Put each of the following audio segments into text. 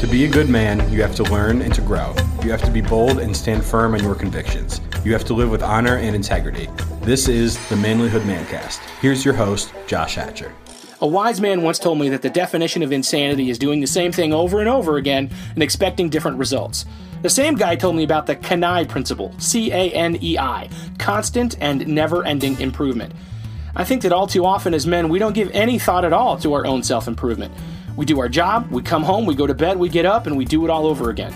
To be a good man, you have to learn and to grow. You have to be bold and stand firm on your convictions. You have to live with honor and integrity. This is the Manlyhood Mancast. Here's your host, Josh Hatcher. A wise man once told me that the definition of insanity is doing the same thing over and over again and expecting different results. The same guy told me about the Kanai principle C A N E I constant and never ending improvement. I think that all too often as men, we don't give any thought at all to our own self improvement. We do our job, we come home, we go to bed, we get up, and we do it all over again.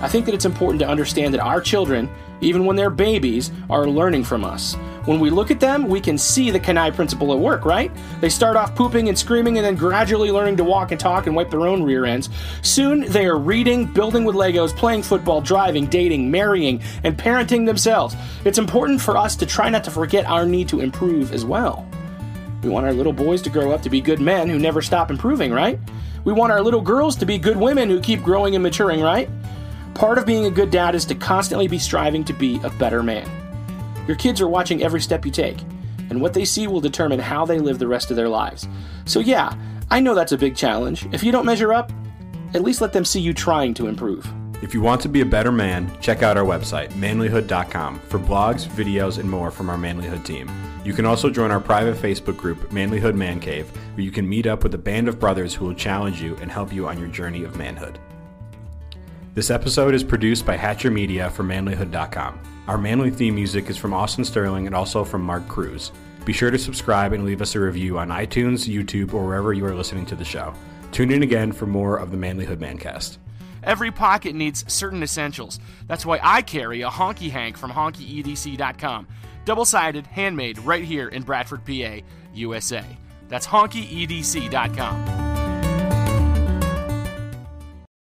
I think that it's important to understand that our children, even when they're babies, are learning from us. When we look at them, we can see the Kanai principle at work, right? They start off pooping and screaming and then gradually learning to walk and talk and wipe their own rear ends. Soon they are reading, building with Legos, playing football, driving, dating, marrying, and parenting themselves. It's important for us to try not to forget our need to improve as well. We want our little boys to grow up to be good men who never stop improving, right? We want our little girls to be good women who keep growing and maturing, right? Part of being a good dad is to constantly be striving to be a better man. Your kids are watching every step you take, and what they see will determine how they live the rest of their lives. So, yeah, I know that's a big challenge. If you don't measure up, at least let them see you trying to improve. If you want to be a better man, check out our website, manlyhood.com, for blogs, videos, and more from our Manlyhood team. You can also join our private Facebook group, Manlyhood Man Cave, where you can meet up with a band of brothers who will challenge you and help you on your journey of manhood. This episode is produced by Hatcher Media for manlyhood.com. Our manly theme music is from Austin Sterling and also from Mark Cruz. Be sure to subscribe and leave us a review on iTunes, YouTube, or wherever you are listening to the show. Tune in again for more of the Manlyhood Mancast. Every pocket needs certain essentials. That's why I carry a Honky Hank from HonkyEDC.com. Double sided, handmade, right here in Bradford, PA, USA. That's HonkyEDC.com.